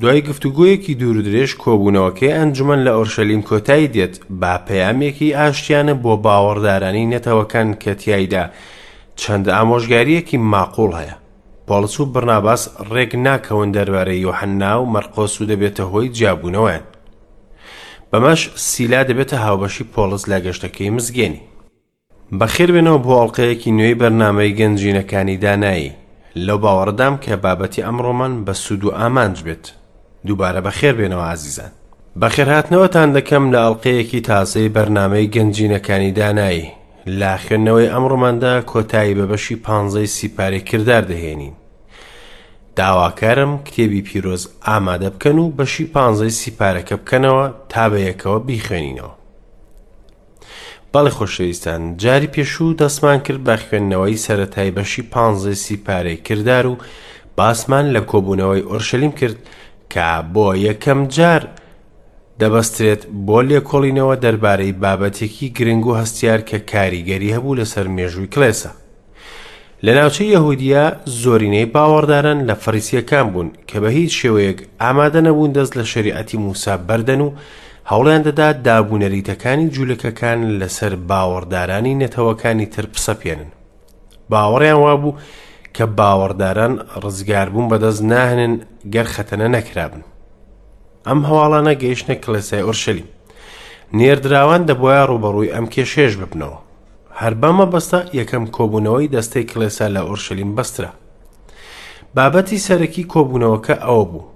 دوای گفتوگۆیەکی دوورودرێژ کۆبوونەوەکەی ئەنجومەن لە ئۆرشەلیم کۆتایی دێت بە پەیامێکی ئاشتیانە بۆ باوەڕدارانی نەتەوەکان کە تیایدا چەند ئامۆژگاریەکی ماقوڵ هەیە پۆڵس و بڕناباس ڕێک ناکەون دەربارەی یۆحەننا و مەرقۆس و دەبێتە هۆی جیابوونەوەیان بەمەش سیلا دەبێتە هاوبەشی پۆڵس لە گەشتەکەی مزگێنی بەخێربێنەوە بۆ ئەڵقەیەکی نوێی بەرنامەی گەنجینەکانی دانایی لەو باوەڕەدام کە بابەتی ئەمڕۆمان بە سوود و ئامانج بێت دووبارە بەخێربێنەوە ئازیزان بەخێرهاتنەوەتان دەکەم لە ئەڵلقەیەکی تازەی بەرنامەی گەنجینەکانی دانایی لە خوێندنەوەی ئەمڕۆماندا کۆتایی بە بەشی پانزەی سیپاری کردار دەهێنین داواکارم کتێبی پیرۆز ئامادە بکەن و بەشی پانزەی سیپارەکە بکەنەوە تا بە یەکەوە بیخوێنینەوە بەڵێ خۆشەویستان جاری پێشوو دەستمان کرد بە خوێندنەوەی سەرەتای بەشی پانزەی سیپارەی کردار و باسمان لە کۆبوونەوەی ئۆرشەلیم کرد کە بۆ یەکەم جار دەبەسترێت بۆ لێکۆڵینەوە دەربارەی بابەتێکی گرنگ و هەستیار کە کاریگەری هەبوو لەسەر مێژووی کلێسە لە ناوچەی یەهودیە زۆرینەی باوەڕداران لە فەریسیەکان بوون کە بە هیچ شێوەیەک ئامادە نەبوون دەست لە شەریعەتی موسا بەردەن و هەوڵیان دەدا دابوونەریتەکانی جوولەکەکان لەسەر باوەڕدارانی نەتەوەکانی تر بسەپێنن باوەڕیان وابوو کە باوەڕداران ڕزگاربوون بەدەست ناهێنن گەر خەتەنە نەکرابن ئەم هەواڵانە گەیشتە کلێسای ئۆرشەلیم نێردراوان دەبواە ڕوبەڕووی ئەم کێشێش ببنەوە هەر بەم مەبەستە یەکەم کۆبوونەوەی دەستەی کڵێسا لە ئۆرشەلیم بەسترا. بابەتی سەرەکی کۆبوونەوەکە ئەوە بوو.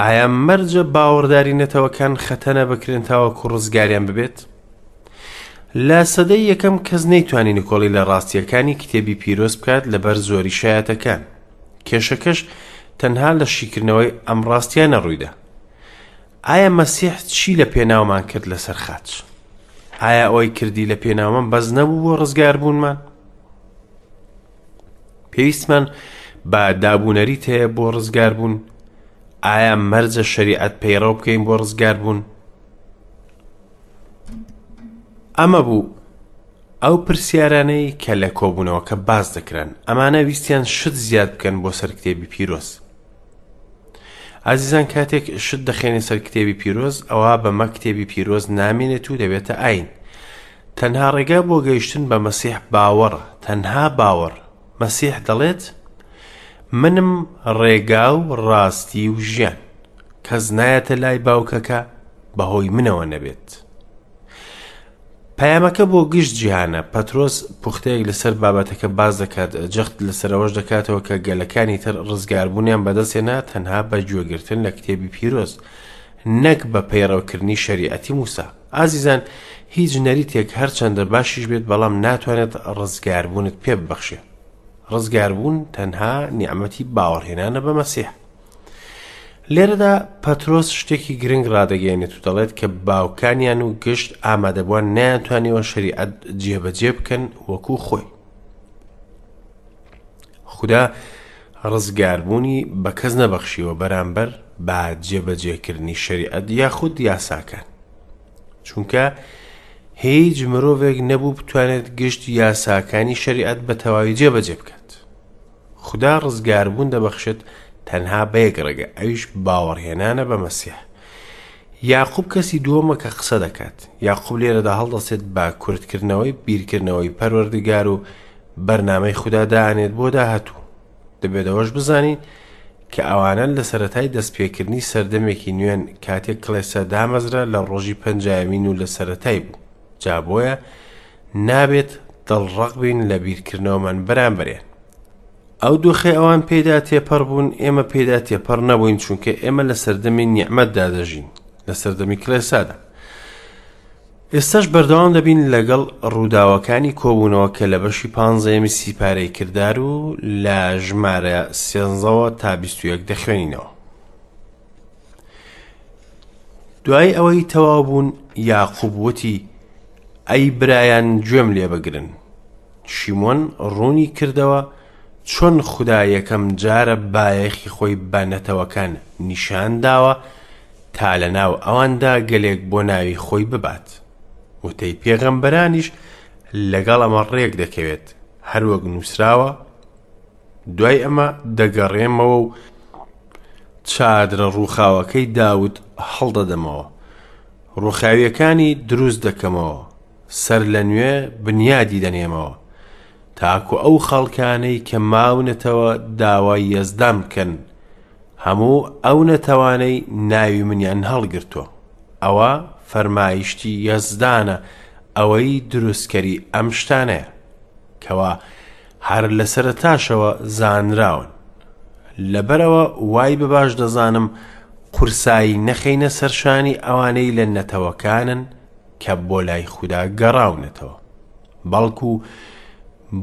ئایا مەرجە باوەڕداری نەتەوەکان خەتەنە بکرێن تاوەکو ڕزگاریان ببێت؟ لە سەدەی یەکەم کەس نەیتوانی نکۆڵی لە ڕاستیەکانی کتێبی پیرۆز بکات لەبەر زۆری شایەتەکان کێشەکەش تەنها لە شیکردنەوەی ئەم ڕاستیانە ڕوویدا ئایا مەسیح چی لە پێناومان کرد لەسەر خاچ؟ ئایا ئەوەی کردی لە پێناومان بەس نەبوو بۆ ڕزگاربوونمان؟ پێویستمان بە دابوونەریت هەیە بۆ ڕزگاربوون؟ ئایا مەرجە شەریعەت پەیڕەو بکەین بۆ ڕزگاربوون؟ ئەمە بوو ئەو پرسیارانەی کە لە کۆبوونەوەکە باس دەکران ئەمانە ویستیان شت زیاد بکەن بۆ سەر کتێبی پیرۆز ئازیزان کاتێک شت دەخێنێ سەر کتێبی پیرۆز ئەوە بەمە کتێبی پیرۆز نامێنێت و دەبێتە ئاین تەنها ڕێگا بۆ گەیشتن بە مەسیح باوەڕ تەنها باوەڕ مەسیح دەڵێت منم ڕێگا و ڕاستی و ژیان کەس نایەتە لای باوکەکە بەهۆی منەوە نەبێت پەیامەکە بۆ گشت جیهانە. پەترۆس پوختەیەک لەسەر بابەتەکە باس دەکات، جەخت لەسەر ئەوەش دەکاتەوە کە گەلەکانی تر ڕزگاربوونیان بەدەستهێنا تەنها بە گوێگرتن لە کتێبی پیرۆز، نەک بە پەیڕەوکردنی شەریعەتی موسا. ئازیزان، هیچ نەریتێک هەرچەندە باشیش بێت، بەڵام ناتوانێت ڕزگاربوونت پێببەخشێ. ڕزگاربوون تەنها نیعمەتی باوەڕهێنانە بە مەسیح. لێرەدا پەترۆس شتێکی گرنگ ڕادەگەێنێت و دەڵێت کە باوکانیان و گشت ئامادەبووان نیانتوانیوە شریعەت جێبەجێ بکەن وەکو خۆی خدا ڕزگاربوونی بە کەس نەبەخشیوە بەرامبەر با جێبەجێکردنی شریعەت یاخود یاساکان چونکە هیچ مرۆڤێک نەبوو بتوانێت گشت یاساکانی شریعەت بە تەواوی جێبەجێ بکات خودا ڕزگاربوون دەبەخشێت تەنها بە یەک ڕێگە، ئەویش باوەڕهێنانە بە مەسیح. یاقوب کەسی دووەمە کە قسە دەکات. یاقوب لێرەدا هەڵدەستێت بە کورتکردنەوەی بیرکردنەوەی پەروەردگار و بەرنامەی خودا دائەنێت بۆ داهاتوو. دەبێت ئەوەش بزانین کە ئەوانە لە سەرەتای دەستپێکردنی سەردەمێکی نوێن کاتێک کڵێسە دامەزرا لە ڕۆژی پەنجایەمین و لە سەرەتای بوو. جا بۆیە نابێت دڵڕەق بین لە بیرکردنەوەمان بەرامبەریان. ئەو دۆخەی ئەوان پێیدا تێپەڕ بوون، ئێمە پێیدا تێپەڕ نەبووین، چونکە ئێمە لە سەردەمی نیعمەتدا دەژین، لە سەردەمی کڵێسادا. ئێستاش بەردەوام دەبین لەگەڵ ڕووداوەکانی کۆبوونەوە کە لە بەشی پانزەیەمی سیپارەی کردار و لە ژمارە سێنزەوە تا بیست و یەک دەخوێنینەوە. دوای ئەوەی تەواو بوون یاقوب وتی ئەی برایان گوێم لێ بگرن. شیمۆن ڕوونی کردەوە چۆن خودا یەکەم جارە بایەخی خۆی بە نەتەوەکان نیشان داوە تا لە ناو ئەواندا گەلێک بۆ ناوی خۆی ببات. وتەی پێغەمبەرانیش لەگەڵ ئەمە ڕێک دەکەوێت، هەروەک نووسراوە، دوای ئەمە دەگەڕێمەوە و چادرە ڕووخاوەکەی داود هەڵدەدەمەوە، ڕووخاوییەکانی دروست دەکەمەوە، سەرلەنوێ بنیادی دەنێمەوە، تاکو ئەو خەڵکانەی کە ماونەتەوە داوای یەزدان بکەن، هەموو ئەو نەتەوانەی ناوی منیان هەڵگرتووە. ئەوە فەرمایشتی یەزدانە ئەوەی دروستکەری ئەم شتانەیە، کەوا هەر لە سەرەتاشەوە زانراون. لەبەرئەوە وای بە باش دەزانم قورسایی نەخەینە سەرشانی ئەوانەی لە نەتەوەکانن کە بۆ لای خودا گەڕاونەتەوە. بەڵکو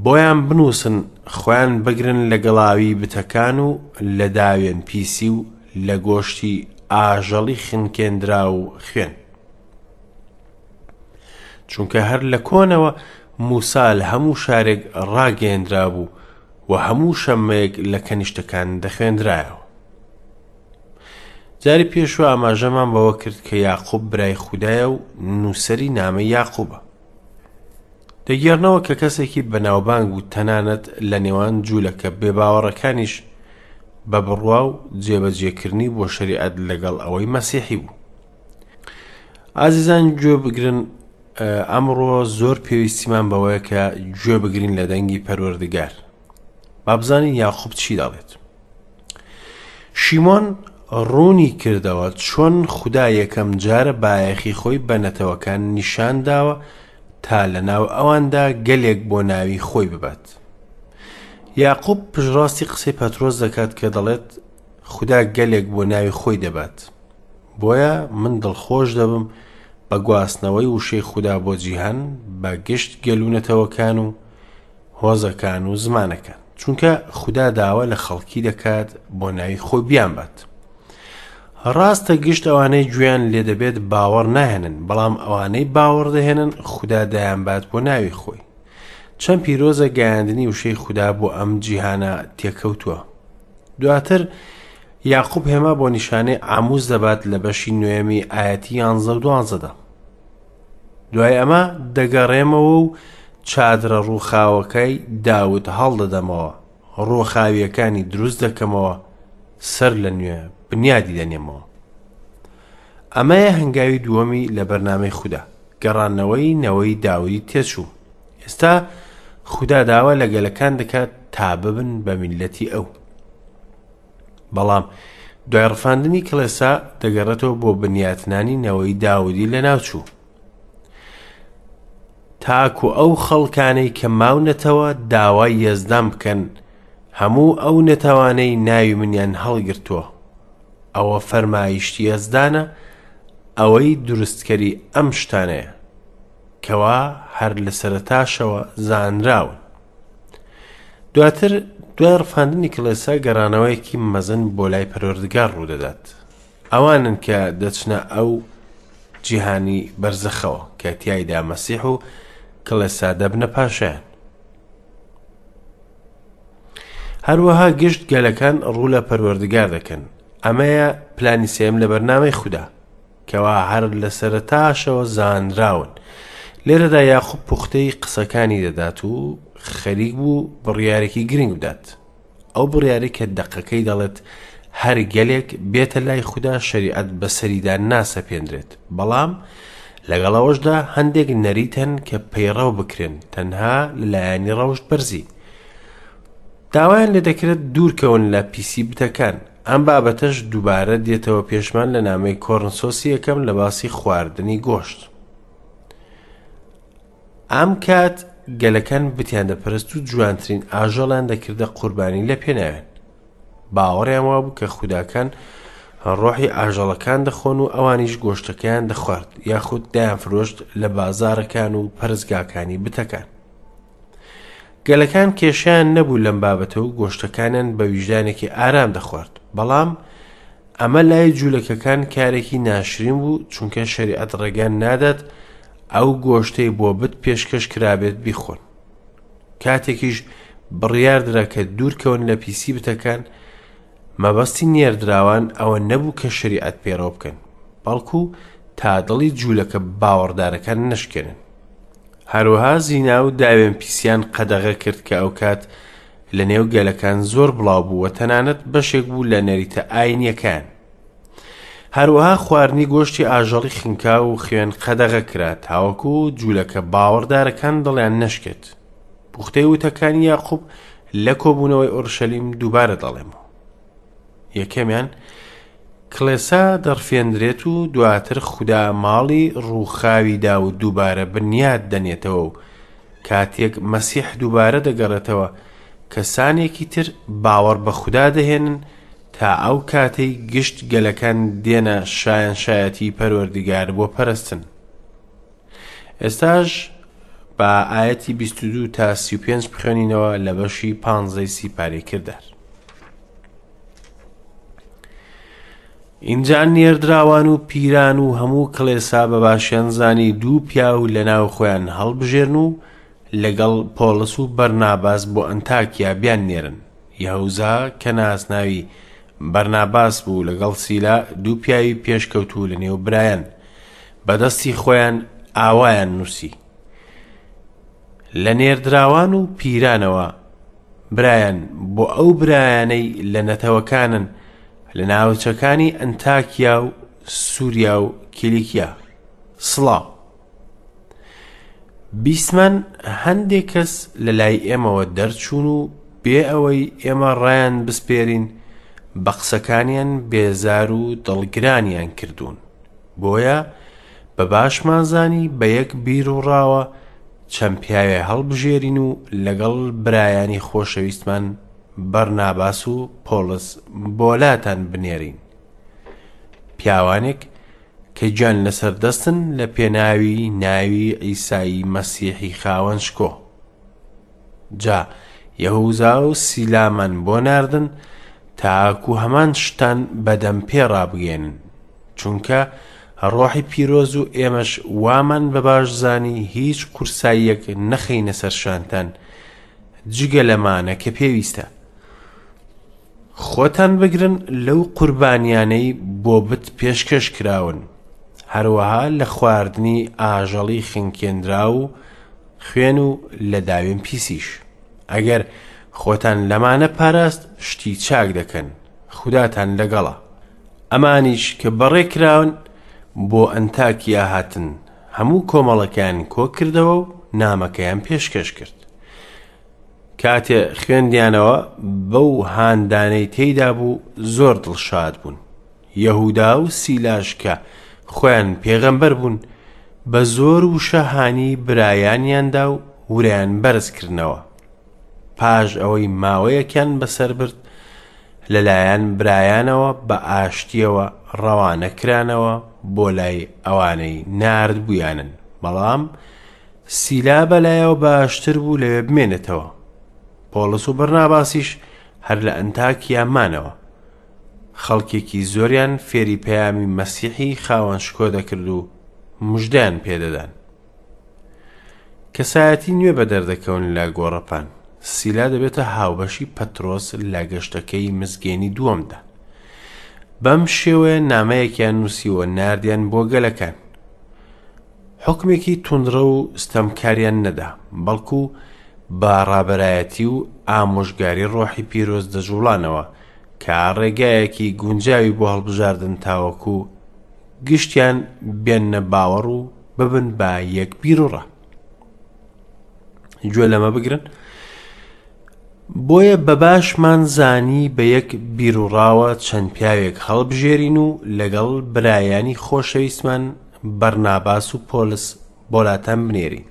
بۆیان بنووسن خۆیان بگرن لە گەڵاوی بتەکان و لە داوێن پیسی و لە گۆشتی ئاژەڵی خنکێندرا و خوێن. چونکە هەر لە کۆنەوە موسا لە هەموو شارێک ڕاگەیەندرا بوو و هەموو شەمەیەک لە کەنیشتەکان دەخوێندرایەوە جاری پێشوە ئاماژەمان بەوە کرد کە یاقوب برای خوددایە و نووسری نامە یاقوبە دەگەێڕنەوە کە کەسێکی بەناوبانگ بوو تەنانەت لە نێوان جوولەکە بێباوەڕەکانیش بە بڕوا و جێبەجێکردنی بۆ شریعەت لەگەڵ ئەوەی مەسیحی بوو ئازیزان گوێ بگرن ئەمڕۆ زۆر پێویستیمان بەوەیە کە گوێ بگرین لە دەنگی پەروەردگار بابزانین یاخوب چی دەڵێت شیمۆن ڕوونی کردەوە چۆن خدا یەکەم جارە بایەخی خۆی بە نەتەوەکان نیشان داوە تا لە ناو ئەواندا گەلێک بۆ ناوی خۆی ببات یاقوب پشڕاستی قسەی پەترۆز دەکات کە دەڵێت خودا گەلێک بۆ ناوی خۆی دەبات بۆیە من دڵخۆش دەبم بە گواستنەوەی وشەی خودا بۆ جیهان بە گشت گەلوونەتەوەکان و هۆزەکان و زمانەکان چونکە خودا داوا لە خەڵکی دەکات بۆ ناوی خۆی بیان بات ڕاستە گشت ئەوانەی گوێیان لێ دەبێت باوەڕ ناهێنن بەڵام ئەوانەی باوەڕ دەهێنن خودا دایان بات بۆ ناوی خۆی چەند پیرۆزە گەیاندنی وشەی خودا بۆ ئەم جیهانە تێکەوتووە دواتر یاقوب هێما بۆ نیشانەی ئاموز دەبات لە بەشی نوێمی ئاەتی یانزە و دوانزەدا دوای ئەمە دەگەڕێمەوە و چادرە ڕووخاوەکەی داود هەڵدەدەمەوە ڕووخاویەکانی دروست دەکەمەوە سەر لە نوێ بنیادی دەنێمەوە ئەمەیە هەنگاوی دووەمی لە بەرنمەی خوددا گەڕانەوەی نەوەی داوری تێچوو ئێستا خودا داوا لە گەلەکان دەکات تا ببن بە میلەتی ئەو بەڵام دوای ڕفاندنی کڵێسا دەگەڕێتەوە بۆ بنیاتنانی نەوەی داودی لە ناوچوو تاکو ئەو خەڵکانەی کە ماونەتەوە داوای یەزدان بکەن هەموو ئەو نەتەوانەی ناوی منیان هەڵگرتووە ئەوە فەرمایشتی یەزدانە ئەوەی دروستکەری ئەم شتانەیە کەوا هەر لە سەرەتاشەوە زانراون. دواتر دوای ڕفاندنی کڵێسا گەڕانەوەیەکی مەزن بۆ لای پەروەردگار ڕوودەدات. ئەوانن کە دەچنە ئەو جیهانی بەرزەخەوە کە تایدا مەسیح و کڵێسا دەبنە پاشیان. هەروەها گشت گەلەکان ڕوو لە پەروەردگار دەکەن ئەمەیە پلانی سێم لە بەرنامەی خوددا کەوا هەر لە سەرەتاشەوە زانراون. لێرەدا یاقوب پوختەی قسەکانی دەدات و خەریک بوو بڕیارێکی گرنگ بدات. ئەو بڕیاری کە دەقەکەی دەڵێت هەر گەلێک بێتە لای خوددا شریعەت بەسەریدا ناسەپێندرێت بەڵام لەگەڵ ئەوەشدا هەندێک نەریتەن کە پەیڕەو بکرێن تەنها لەلایەنی ڕەوشت بەرزی داوایان لێ دەکرێت دوورکەون لە پیسی بتەکان ئەم بابەتەش دووبارە دێتەوە پێشمان لە نامەی کۆرنسۆسی یەکەم لە باسی خواردنی گۆشت. ئەم کات گەلەکان بتیان دەپەرست و جوانترین ئاژەڵیان دەکردە قوربانی لە پێناوێن. باوەڕیان وابوو کە خوداکان ڕۆحی ئاژەڵەکان دەخۆن و ئەوانیش گۆشتەکەیان دەخوارد یاخود دایان فرۆشت لە بازارەکان و پەرستگاکانی بتەکان. گەلەکان کێشەیان نەبوو لەم بابەتە و گۆشتەکانیان بە ویژدانێکی ئارام دەخوارد، بەڵام ئەمە لای جوولەکەکان کارێکی ناشرین بوو، چونکە شەریعەت ڕێگان نادات ئەو گۆشتەی بۆ بت پێشکەش کرابێت بیخۆن. کاتێکیش بڕیاردرا کە دوورکەون لە پیسی بتەکان، مەبەستی نێردراوان ئەوە نەبوو کە شەریعەت پێڕەو بکەن، بەڵکو تا دڵی جوولەکە باوەڕدارەکان نەشکێنن. هەروەها زینا و داوێنپیسیان قەدەغە کرد کە ئەوکات لە نێو گەلەکان زۆر بڵاو بوو و تەنانەت بەشێک بوو لە نەریتە ئاینیەکان. هەروەها خواردنی گۆشتی ئاژەڵی خنکاو و خوێن قەدەغە کرا تاوەکو جوولەکە باوەڕدارەکان دڵیان نەشکێت. پوختەی وتەکانی یاقوب لە کۆبوونەوەی ئۆرشەلیم دووبارە دەڵێمەوە. یەکەمیان کڵێسا دەڕفێندرێت و دواتر خودا ماڵی ڕووخاوی دا و دووبارە بنیات دەنێتەوە و کاتێک مەسیح دووبارە دەگەڕێتەوە کەسانێکی تر باوەڕ بە خودا دەهێنن تا ئەو کاتەی گشت گەلەکان دێنە شایەن شایەتی پەروەردگار بۆ پەرستن. ئێستاش بە ئاەتی 22 تا 35 بخوێنینەوە لە بەشی پانزەی سیپاری کردار ئینجا نێردراوان و پیران و هەموو کڵێسا بە باشیان زانی دوو پیا و لە ناو خۆیان هەڵبژێرن و لەگەڵ پۆلس و بەرناباس بۆ ئەنتاکیا بیان نێرن یهوزا کە ناسناوی بەرناباس بوو لەگەڵ سیلا دوو پیاوی پێشکەوتوو لە نێو برایەن بەدەستی خۆیان ئاوایان نووسی لە نێردراوان و پیرانەوە برایان بۆ ئەو برایانەی لە نەتەوەکانن لە ناوچەکانی ئەنتاکیا و سووریا و کیلیکیا سڵاو بیسمان هەندێک کەس لە لای ئێمەوە دەرچوون و بێ ئەوەی ئێمە ڕایان بسپێرین بە قسەکانیان بێزار و دڵگرانیان کردوون بۆیە بە باشمان زانی بە یەک بیر و ڕاوە چەند پیاوێ هەڵبژێرین و لەگەڵ برایانی خۆشەویستمان بەرناباس و پۆڵس بۆلاتان بنێرین پیاوانێک کە گیان لەسەر دەستن لە پێناوی ناوی ئیسایی مەسیحی خاوەن شکۆ جا یەهوزا و سیلامان بۆ ناردن تاکو هەمان شتان بەدەم پێ ڕابگەێنن چونکە ڕۆحی پیرۆز و ئێمەش وامان بە باش زانی هیچ قورساییەک نەخینە سەرشانتان جگە لەمانە کە پێویستە خۆتان بگرن لەو قوربانیانەی بۆ بت پێشکەش کراون هەروەها لە خواردنی ئاژەڵی خنکێنرا و خوێن و لە داوێن پیسیش. ئەگەر خۆتان لەمانە پاراست شتی چاک دەکەن خوداتان لەگەڵە. ئەمانیش کە بەڕێ کراون بۆ ئەنتاکیا هاتن هەموو کۆمەڵەکەیان کۆ کردەوە و نامەکەیان پێشکەش کرد. کاتێ خوێندیانەوە بەو هاندانەی تێیدا بوو زۆر دڵشاد بوون. یەهودا و سیلاش کە خۆیان پێغەمبەر بوون، بە زۆر وشە هانی برایانیان دا و ورەیان بەرز کردنەوە. پاش ئەوەی ماوەیەکیان بەسەر برد، لەلایەن برایانەوە بە ئاشتییەوە ڕەوانە کرانەوە بۆ لای ئەوانەی ناردبوویانن، بەڵام سیلا بەلایەوە باشتر بوو لەوێ بمێنێتەوە. پۆڵس و بەرناباسیش هەر لە ئەنتاکیا مانەوە. خەڵکێکی زۆریان فێری پەیامی مەسیحی خاوەن شکۆ دەکرد و مژدەیان پێدەدان. کەسایەتی نوێ بە دەردەکەون لە گۆڕەپان. سیلا دەبێتە هاوبەشی پەترۆس لە گەشتەکەی مزگێنی دووەمدا. بەم شێوەیە نامەیەکیان نووسیوە ناردیان بۆ گەلەکان. حوکمێکی توندڕەو و ستەمکاریان نەدا، بەڵکو بە ڕابەرایەتی و ئامۆژگاری ڕۆحی پیرۆز دەجوڵانەوە کە ڕێگایەکی گونجاوی بۆ هەڵبژاردن تاوەکو گشتیان بێننە باوەڕ و ببن بە یەک بیروڕا. گوێ لەمە بگرن، بۆیە بە باشمان زانی بە یەک بیروڕاوە چەند پیاوێک هەڵبژێرین و لەگەڵ برایانی خۆشەویستمان، بەرناباس و پۆلس بۆلاتان بنێرین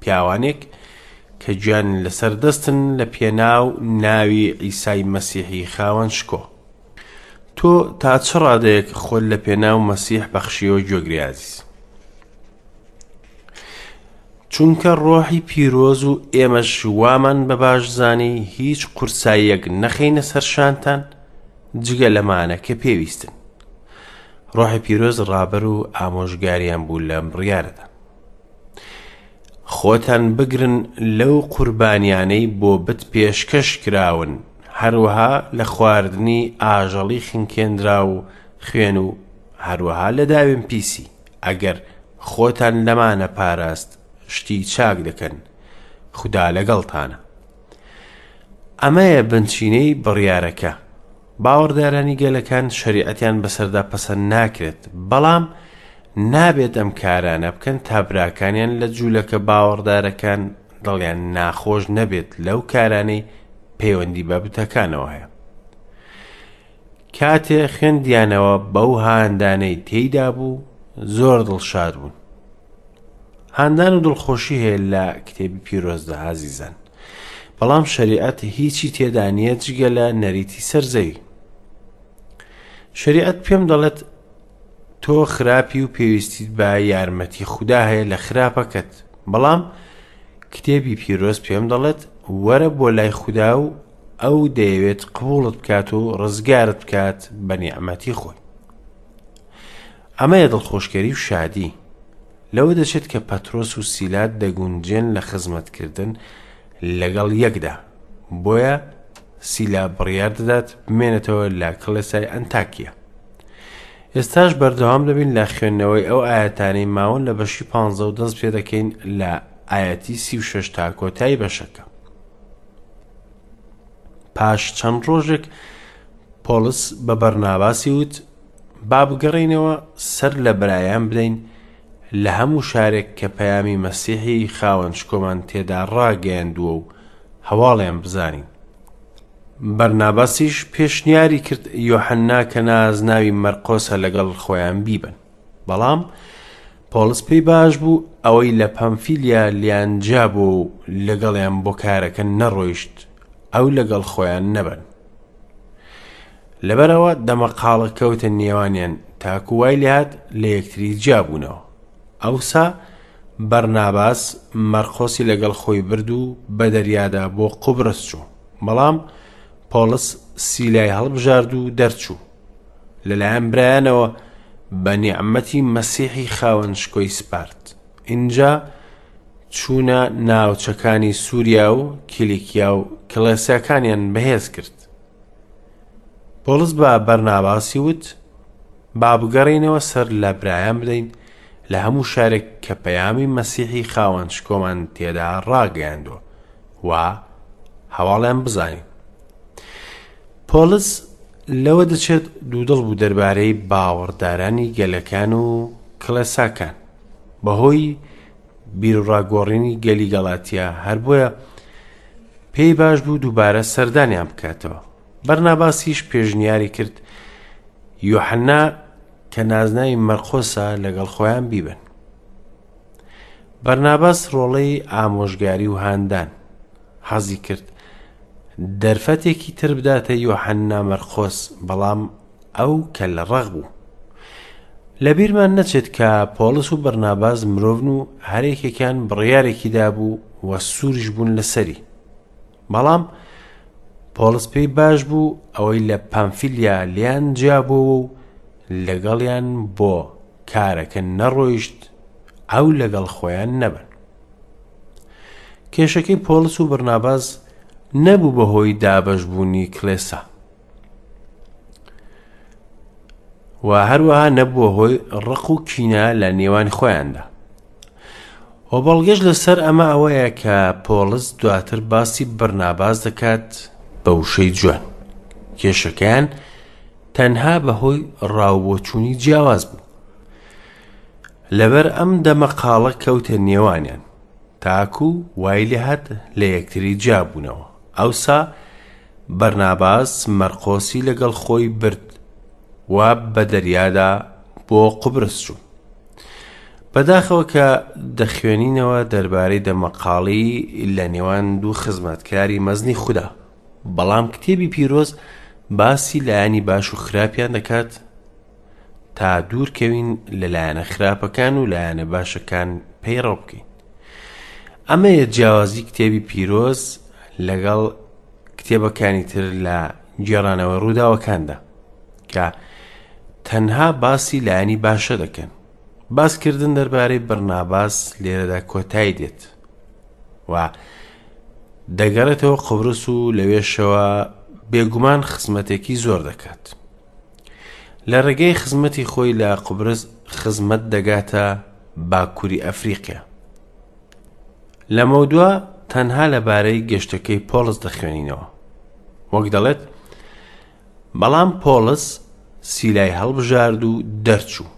پیاوانێک کە گیانی لەسەر دەستن لە پێناو ناوی عیسای مەسیحی خاوەن شکۆ تۆ تا چ ڕادەیەک خۆل لە پێناو مەسیح بەخشیەوە گوێگریازیز چونکە ڕۆحی پیرۆز و ئێمەش وامان بە باش زانی هیچ قورساییەک نەخینە سەرشانتان جگە لەمانە کە پێویستن ڕۆحی پیرۆز ڕابەر و ئامۆژگاریان بوو لەم بڕیارەدا. خۆتان بگرن لەو قوربانیانەی بۆ بت پێشکەش کراون، هەروەها لە خواردنی ئاژەڵی خنکێنراو و خوێن و هەروەها لە داوێن پیسی، ئەگەر خۆتان لەمانە پاراست شتی چاک دەکەن، خودا لەگەڵتانە. ئەمەیە بنچینەی بڕیارەکە. باوەڕدارانی گەلەکان شەریعەتیان بەسەردا پەسەند ناکرێت، بەڵام نابێت ئەم کارانە بکەن تا براکانیان لە جوولەکە باوەڕدارەکان دڵیان ناخۆش نەبێت لەو کارانەی پەیوەندی بە بتەکانەوە هەیە. کاتێ خوێندیانەوە بەو هاندانەی تێیدا بوو زۆر دڵشاد بوون. هاندان و دڵخۆشی هەیە لە کتێبی پیرۆزدا ئازیزان بەڵام شەریعەت هیچی تێدا نییە جگە لە نەریتی سەرزەوی شریعەت پێم دەڵێت تۆ خراپی و پێویستیت بە یارمەتی خوددا هەیە لە خراپەکەت بەڵام کتێبی پیرۆز پێم دەڵێت وەرە بۆ لای خوددا و ئەو دەیەوێت قبوڵت بکات و ڕزگارت بکات بە نیعممەتی خۆی ئەمەیە دڵخۆشکەری و شادی. لەوە دەچێت کە پەترۆس و سیلا دەگونجێن لە خزمەتکردن لەگەڵ یەکدا. بۆیە سیلا بڕیار دەدات بمێنێتەوە لە کڵێسای ئەنتاکیە. ئێستاش بەردەوام دەبین لە خوێندنەوەی ئەو ئاەتانەی ماون لە بەشی پانزە و دەست پێ دەکەین لە ئاەتی سی و شش تا کۆتایی بەشەکە. پاش چەند ڕۆژێک پۆلس بە بەرناباسی وت با بگەڕێینەوە سەر لە برایان بدەین لە هەموو شارێک کە پەیامی مەسیحی خاوەن شکۆمان تێدا ڕاگەیاندووە و هەواڵیان بزانین بەرناباسیش پێشنیاری کرد یۆحەننا کە نازناوی مەرقۆسە لەگەڵ خۆیان بیبن بەڵام پۆلس پێی باش بوو ئەوەی لە پەمفیلیا لیان جیا بوو و لەگەڵیان بۆ کارەکە نەڕۆیشت ئەو لەگەڵ خۆیان نەبن لەبەرئەوە دەمەقاڵە کەوتە نێوانیان تاکو وای لێهات لە یەکتری جیابوونەوە. ئەوسا بەرناباس مەرقۆسی لەگەڵ خۆی برد و بە دەریادا بۆ قوبرس چوو، بەڵام پۆڵس سیلای هەڵبژارد و دەرچوو. لەلایەن برایانەوە بە نیعمەتی مەسیحی خاوەن شکۆی سپارد. ئینجا چوونە ناوچەکانی سوریا و کیلیکیا و کڵێساکانیان بەهێز کرد. پۆڵس بە بەرناباسی وت با بگەڕێینەوە سەر لە برایان بدەین لە هەموو شارێک کە پەیامی مەسیحی خاوەن شکۆمان تێدا ڕاگەیاندوە و هەواڵیان بزانین پۆلس لەوە دەچێت دوودڵ بوو دەربارەی باوەڕدارانی گەلەکان و کڵێساکان بەهۆی بیروڕا گۆڕینی گەلی گەڵاتیە هەر بۆیە پێی باش بوو دووبارە سەردانیان بکاتەوە بەرناباسیش پێشنیاری کرد یۆحنا کە نازناوی مەرقۆسە لەگەڵ خۆیان بیبن بەرناباس ڕۆڵەی ئامۆژگاری و هاندان حەزی کرد دەرفەتێکی تر بداتە یۆحەننا مەرخۆس بەڵام ئەو کەللە ڕەق بوو. لە بیرمان نەچێت کە پۆڵس و بەرناباس مرۆڤن و هەر یەکێکیان بڕیارێکی دابوو و سووریش بوون لەسەری. بەڵام پۆڵس پێی باش بوو ئەوەی لە پامفیلیا لێیان جیابۆوە و لەگەڵیان بۆ کارەکە نەڕۆیشت ئەو لەگەڵ خۆیان نەبن. کێشەکەی پۆڵس و بەرناباس نەبوو بەهۆی دابەشبوونی کلێسە. و هەروەها نەبووە هۆی ڕق و کینە لە نێوان خۆیاندا و بەڵگەش لەسەر ئەمە ئەوەیە کە پۆڵس دواتر باسی بەرناباز دەکات بە وشەی جوان کێشەکەیان تەنها بەهۆی ڕاوبۆچوونی جیاواز بوو لەبەر ئەم دەمەقاڵە کەوتە نێوانیان تاکو وای لێهات لە یەکتری جابوونەوە ئەوسا بەرناباس مەرقۆسی لەگەڵ خۆی برد و بە دەریادا بۆ قوبرس چوو. بەداخەوە کە دەخوێنینەوە دەربارەی دەمەقاڵی لە نێوان دوو خزمەتکاری مەزنی خودا، بەڵام کتێبی پیرۆز باسی لایەنی باش و خراپیان دەکات، تا دوور کەوین لە لایەنە خراپەکان و لایەنە باشەکان پەیڕەو بکەین ئەمەیە جیاوازی کتێبی پیرۆز لەگەڵ کتێبەکانی تر لە گێڕانەوە ڕووداوەکاندا کە تەنها باسی لایەنی باشە دەکەن باسکردن دەربارەی بڕناباس لێرەدا کۆتایی دێت و دەگەڕێتەوە قورس و لەوێشەوە بێگومان خزمەتێکی زۆر دەکات. لە ڕێگەی خزمەتی خۆی لە قوبرس خزمەت دەگاتە باکووری ئەفریقیا. لەمەودوا تەنها لەبارەی گەشتەکەی پۆڵس دەخوێنینەوە. وەک دەڵێت بەڵام پۆڵس سیلای هەڵبژارد و دەرچوو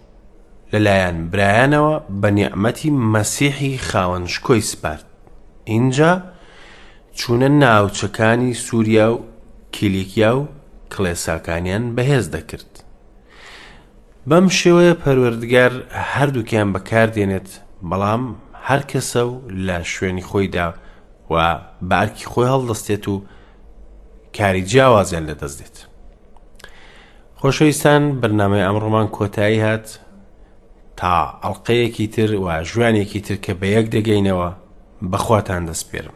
لەلایەن برایانەوە بە نیعمەتی مەسیحی خاوەن شکۆی سپارد ئینجا چوونە ناوچەکانی سووریا و کیلیکیا و کڵێساکانیان بەهێز دەکرد بەم شێوەیە پەروەردگار هەردووکیان بەکاردێنێت بەڵام هەر کەسە و لە شوێنی خۆیدا و بارکی خۆی هەڵدەستێت و کاری جیاوازیان لەدەست دێت خۆشەویستان بەرنمەی ئەمڕۆمان کۆتایی هات تا ئەڵقەیەکی تر و ژوانێکی تر کە بەیەک دەگەینەوە بەخواتان دەسپێرم.